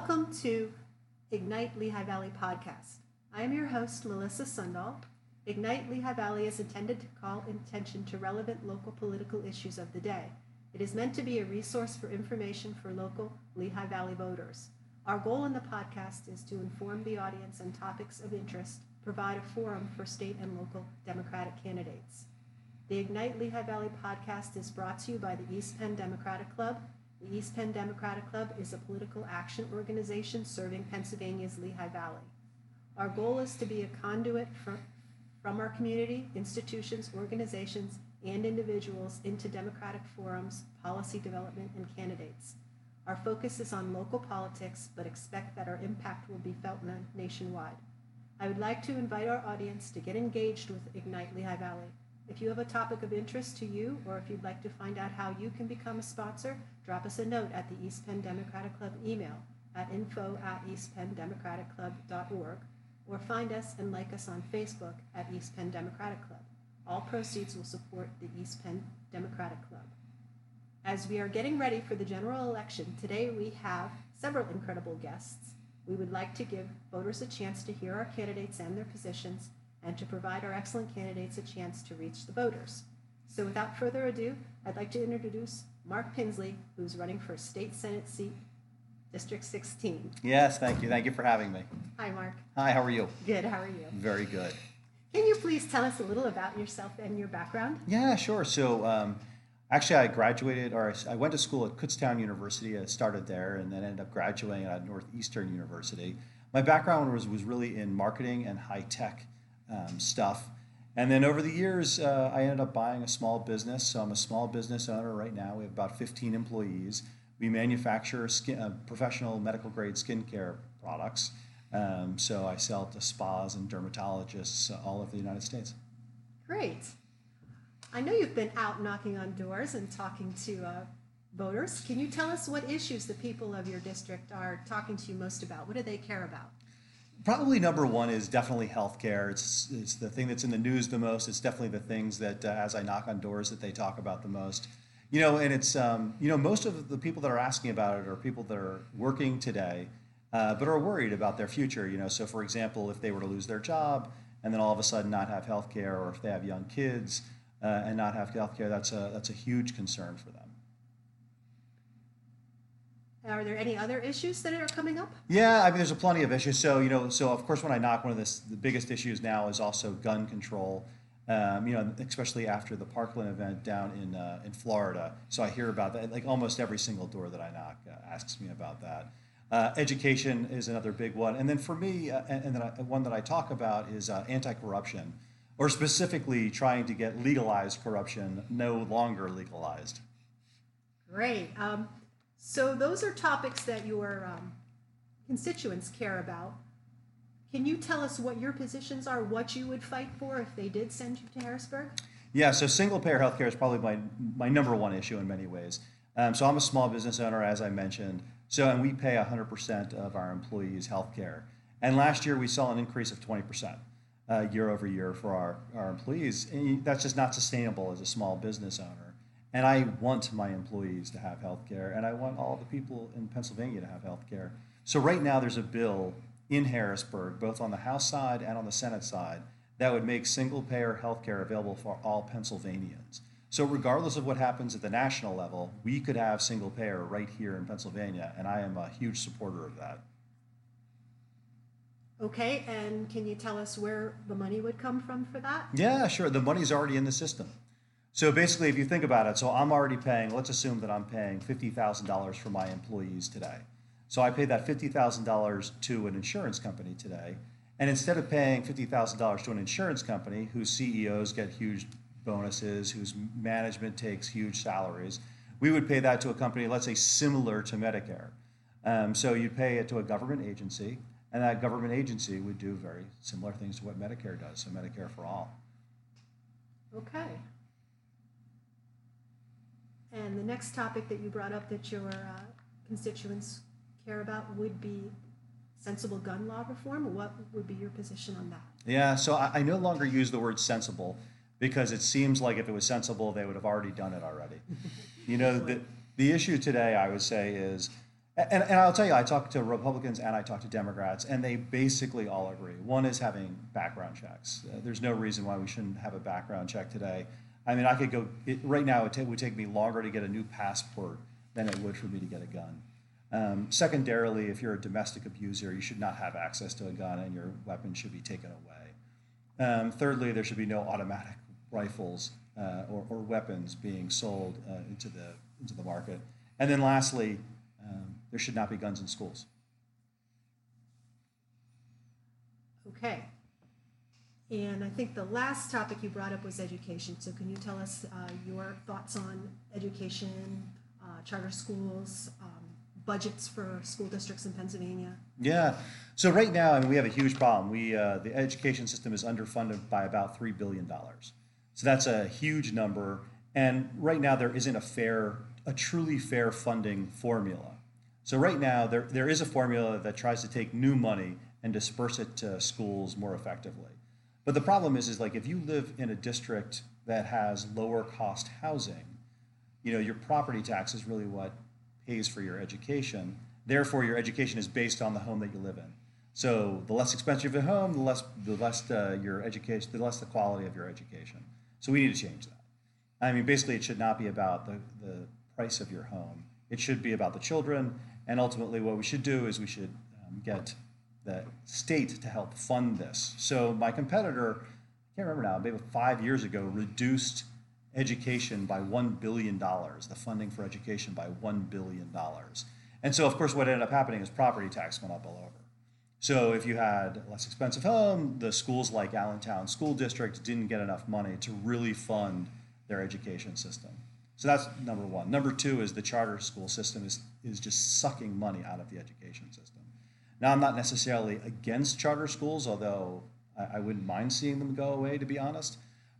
Welcome to Ignite Lehigh Valley podcast. I am your host, Melissa Sundahl. Ignite Lehigh Valley is intended to call attention to relevant local political issues of the day. It is meant to be a resource for information for local Lehigh Valley voters. Our goal in the podcast is to inform the audience on topics of interest, provide a forum for state and local Democratic candidates. The Ignite Lehigh Valley podcast is brought to you by the East Penn Democratic Club the East Penn Democratic Club is a political action organization serving Pennsylvania's Lehigh Valley. Our goal is to be a conduit for, from our community, institutions, organizations, and individuals into democratic forums, policy development, and candidates. Our focus is on local politics, but expect that our impact will be felt nationwide. I would like to invite our audience to get engaged with Ignite Lehigh Valley. If you have a topic of interest to you, or if you'd like to find out how you can become a sponsor, drop us a note at the East Penn Democratic Club email at info at eastpenndemocraticclub.org, or find us and like us on Facebook at East Penn Democratic Club. All proceeds will support the East Penn Democratic Club. As we are getting ready for the general election, today we have several incredible guests. We would like to give voters a chance to hear our candidates and their positions and to provide our excellent candidates a chance to reach the voters. So without further ado, I'd like to introduce Mark Pinsley, who's running for State Senate seat, District 16. Yes, thank you. Thank you for having me. Hi, Mark. Hi, how are you? Good, how are you? Very good. Can you please tell us a little about yourself and your background? Yeah, sure. So, um, actually, I graduated, or I went to school at Kutztown University. I started there and then ended up graduating at Northeastern University. My background was, was really in marketing and high tech um, stuff. And then over the years, uh, I ended up buying a small business. So I'm a small business owner right now. We have about 15 employees. We manufacture skin, uh, professional medical grade skincare products. Um, so I sell to spas and dermatologists all over the United States. Great. I know you've been out knocking on doors and talking to uh, voters. Can you tell us what issues the people of your district are talking to you most about? What do they care about? Probably number one is definitely healthcare. It's, it's the thing that's in the news the most. It's definitely the things that, uh, as I knock on doors, that they talk about the most. You know, and it's um, you know most of the people that are asking about it are people that are working today, uh, but are worried about their future. You know, so for example, if they were to lose their job and then all of a sudden not have healthcare, or if they have young kids uh, and not have healthcare, that's a that's a huge concern for them. Are there any other issues that are coming up? Yeah, I mean, there's a plenty of issues. So, you know, so of course, when I knock, one of the, the biggest issues now is also gun control. Um, you know, especially after the Parkland event down in uh, in Florida. So I hear about that. Like almost every single door that I knock uh, asks me about that. Uh, education is another big one, and then for me, uh, and, and then I, one that I talk about is uh, anti-corruption, or specifically trying to get legalized corruption no longer legalized. Great. Um, so those are topics that your um, constituents care about. Can you tell us what your positions are, what you would fight for if they did send you to Harrisburg? Yeah, so single payer healthcare is probably my, my number one issue in many ways. Um, so I'm a small business owner, as I mentioned. So, and we pay 100% of our employees health care. And last year we saw an increase of 20% uh, year over year for our, our employees. And that's just not sustainable as a small business owner. And I want my employees to have health care, and I want all the people in Pennsylvania to have health care. So, right now, there's a bill in Harrisburg, both on the House side and on the Senate side, that would make single payer health care available for all Pennsylvanians. So, regardless of what happens at the national level, we could have single payer right here in Pennsylvania, and I am a huge supporter of that. Okay, and can you tell us where the money would come from for that? Yeah, sure. The money's already in the system. So basically, if you think about it, so I'm already paying, let's assume that I'm paying $50,000 for my employees today. So I pay that $50,000 to an insurance company today. And instead of paying $50,000 to an insurance company whose CEOs get huge bonuses, whose management takes huge salaries, we would pay that to a company, let's say, similar to Medicare. Um, so you'd pay it to a government agency, and that government agency would do very similar things to what Medicare does, so Medicare for all. Okay. And the next topic that you brought up that your uh, constituents care about would be sensible gun law reform. What would be your position on that? Yeah, so I, I no longer use the word sensible because it seems like if it was sensible, they would have already done it already. you know, the, the issue today, I would say, is And, and I'll tell you, I talked to Republicans and I talked to Democrats, and they basically all agree. One is having background checks. Uh, there's no reason why we shouldn't have a background check today. I mean, I could go, it, right now, it would take me longer to get a new passport than it would for me to get a gun. Um, secondarily, if you're a domestic abuser, you should not have access to a gun and your weapon should be taken away. Um, thirdly, there should be no automatic rifles uh, or, or, weapons being sold uh, into, the, into the market. And then lastly, um, there should not be guns in schools. Okay. And I think the last topic you brought up was education. So can you tell us uh, your thoughts on education, uh, charter schools, um, budgets for school districts in Pennsylvania? Yeah. So right now, I mean, we have a huge problem. We uh, the education system is underfunded by about three billion dollars. So that's a huge number. And right now, there isn't a fair, a truly fair funding formula. So right now, there, there is a formula that tries to take new money and disperse it to schools more effectively. But the problem is, is like if you live in a district that has lower cost housing, you know, your property tax is really what pays for your education. Therefore, your education is based on the home that you live in. So the less expensive your home, the less the less uh, your education, the less the quality of your education. So we need to change that. I mean, basically, it should not be about the, the price of your home. It should be about the children and ultimately, what we should do is we should um, get the state to help fund this. So my competitor, I can't remember now, maybe five years ago, reduced education by $1 billion, the funding for education by $1 billion. And so, of course, what ended up happening is property tax went up all over. So if you had a less expensive home, the schools like Allentown School District didn't get enough money to really fund their education system. So that's number one. Number two is the charter school system is, is just sucking money out of the education system. Now, I'm not necessarily against charter schools, although I, I wouldn't mind seeing them go away, to be honest.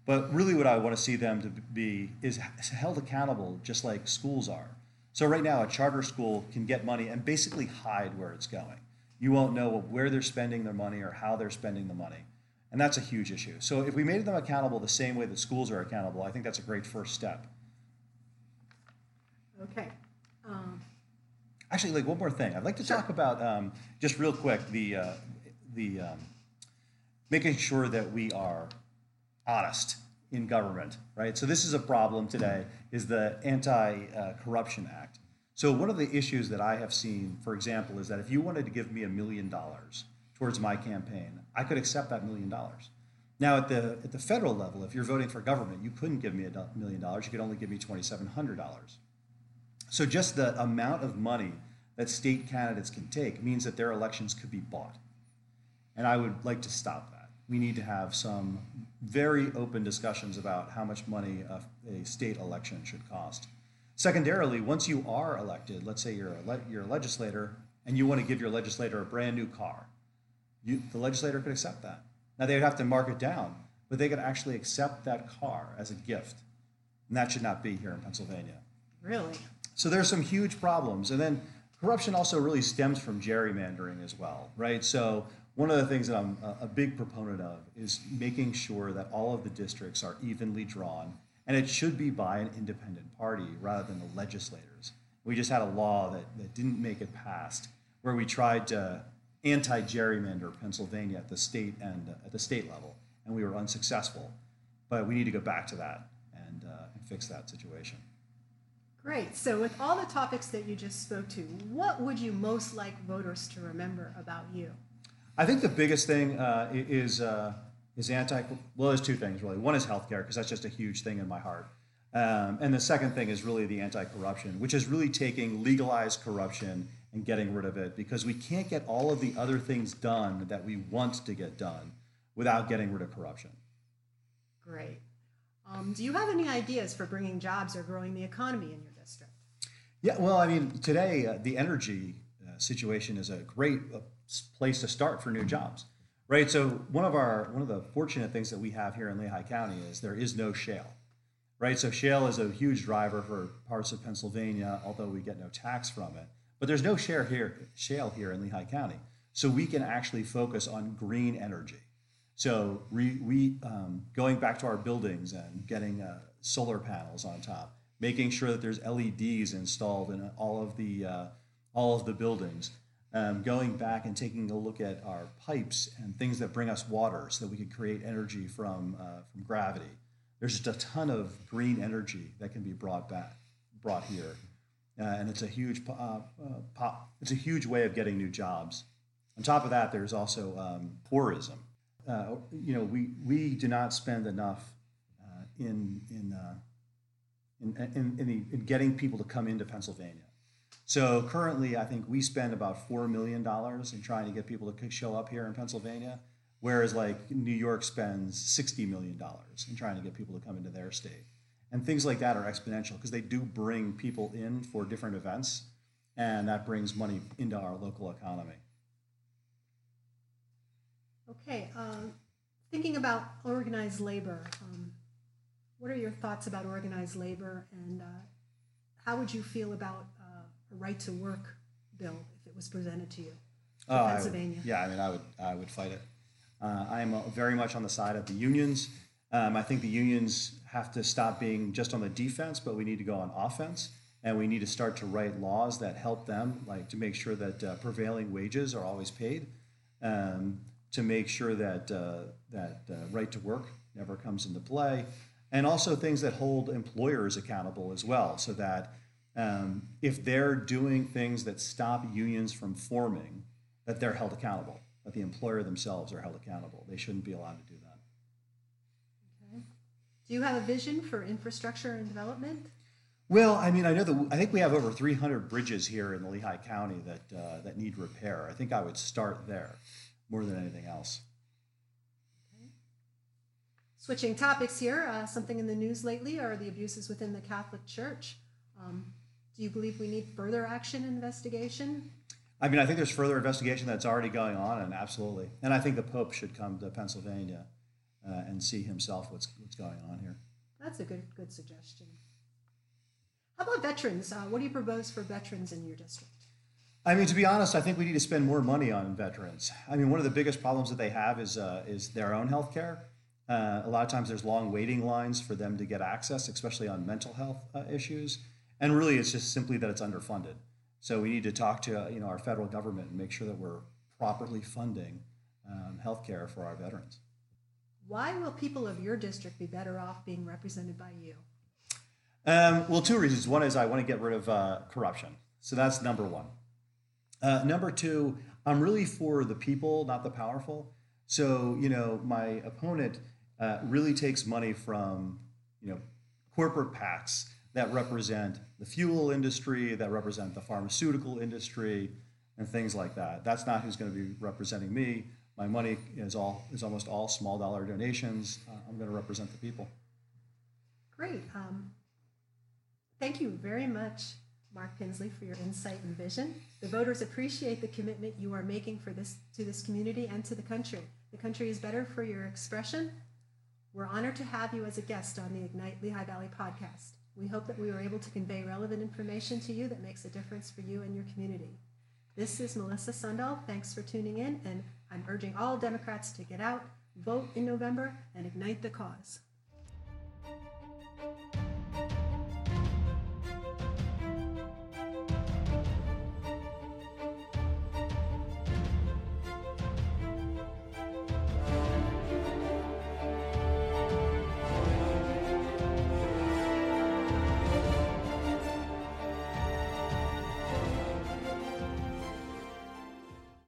But really, what I want to see them to be is held accountable, just like schools are. So, right now, a charter school can get money and basically hide where it's going. You won't know where they're spending their money or how they're spending the money. And that's a huge issue. So, if we made them accountable the same way that schools are accountable, I think that's a great first step. Okay. Actually, like one more thing, I'd like to Sure. talk about um, just real quick the uh, the um, making sure that we are honest in government, right? So this is a problem today. Is the Anti-Corruption Act. So one of the issues that I have seen, for example, is that if you wanted to give me a million dollars towards my campaign, I could accept that million dollars. Now, at the at the federal level, if you're voting for government, you couldn't give me a million dollars. You could only give me twenty seven hundred dollars. So just the amount of money that state candidates can take means that their elections could be bought. And I would like to stop that. We need to have some very open discussions about how much money a, a state election should cost. Secondarily, once you are elected, let's say you're a, le- you're a legislator and you want to give your legislator a brand new car, you, the legislator could accept that. Now they would have to mark it down, but they could actually accept that car as a gift. And that should not be here in Pennsylvania. really? So there's some huge problems. And then corruption also really stems from gerrymandering as well, right? So one of the things that I'm a, big proponent of is making sure that all of the districts are evenly drawn, and it should be by an independent party rather than the legislators. We just had a law that, that didn't make it past where we tried to anti-gerrymander Pennsylvania at the state and uh, at the state level, and we were unsuccessful. But we need to go back to that and, uh, and fix that situation. Great. So, with all the topics that you just spoke to, what would you most like voters to remember about you? I think the biggest thing uh, is uh, is anti. Well, there's two things really. One is healthcare because that's just a huge thing in my heart, um, and the second thing is really the anti-corruption, which is really taking legalized corruption and getting rid of it because we can't get all of the other things done that we want to get done without getting rid of corruption. Great. Um, do you have any ideas for bringing jobs or growing the economy in your? Yeah, well, I mean, today uh, the energy uh, situation is a great uh, place to start for new jobs, right? So one of our one of the fortunate things that we have here in Lehigh County is there is no shale, right? So shale is a huge driver for parts of Pennsylvania, although we get no tax from it. But there's no share here, shale here in Lehigh County, so we can actually focus on green energy. So we, we um, going back to our buildings and getting uh, solar panels on top, making sure that there's LEDs installed in all of the uh, all of the buildings, um, going back and taking a look at our pipes and things that bring us water so that we could create energy from, uh, from gravity. There's just a ton of green energy that can be brought back, brought here. Uh, and it's a huge, uh, uh, po- it's a huge way of getting new jobs. On top of that, there's also um, tourism. Uh, you know, we, we do not spend enough in, in, in, in, in, the, in getting people to come into Pennsylvania. So currently, I think we spend about $4 million in trying to get people to show up here in Pennsylvania, whereas like New York spends $60 million in trying to get people to come into their state. And things like that are exponential because they do bring people in for different events, and that brings money into our local economy. Okay, um, thinking about organized labor, um, what are your thoughts about organized labor and uh, how would you feel about uh, a right to work bill if it was presented to you for Oh, I would- Pennsylvania? yeah, I mean, I would, I would fight it. Uh, I'm uh, very much on the side of the unions. Um, I think the unions have to stop being just on the defense, but we need to go on offense. And we need to start to write laws that help them, like to make sure that uh, prevailing wages are always paid, um, to make sure that uh, that uh, right to work never comes into play, and also things that hold employers accountable as well, so that um, if they're doing things that stop unions from forming, that they're held accountable, that the employer themselves are held accountable. They shouldn't be allowed to do that. Okay. Do you have a vision for infrastructure and development? Well, I mean, I know that I think we have over 300 bridges here in the Lehigh County that uh, that need repair. I think I would start there more than anything else. Switching topics here, uh, something in the news lately are the abuses within the Catholic Church. Um, do you believe we need further action investigation? I mean, I think there's further investigation that's already going on, and absolutely. And I think the Pope should come to Pennsylvania uh, and see himself what's what's going on here. That's a good good suggestion. How about veterans? Uh, what do you propose for veterans in your district? I mean, to be honest, I think we need to spend more money on veterans. I mean, one of the biggest problems that they have is uh, is their own health care. Uh, a lot of times, there's long waiting lines for them to get access, especially on mental health uh, issues. And really, it's just simply that it's underfunded. So we need to talk to you know our federal government and make sure that we're properly funding um, health care for our veterans. Why will people of your district be better off being represented by you? Um, well, two reasons. One is I want to get rid of uh, corruption. So that's number one. Uh, number two, I'm really for the people, not the powerful. So, you know, my opponent uh, really takes money from, you know, corporate PACs that represent the fuel industry, that represent the pharmaceutical industry, and things like that. That's not who's going to be representing me. My money is all is almost all small dollar donations. Uh, I'm going to represent the people. Great. Um, thank you very much, Mark Pinsley, for your insight and vision. The voters appreciate the commitment you are making for this to this community and to the country. The country is better for your expression. We're honored to have you as a guest on the Ignite Lehigh Valley podcast. We hope that we were able to convey relevant information to you that makes a difference for you and your community. This is Melissa Sundahl. Thanks for tuning in, and I'm urging all Democrats to get out, vote in November, and ignite the cause.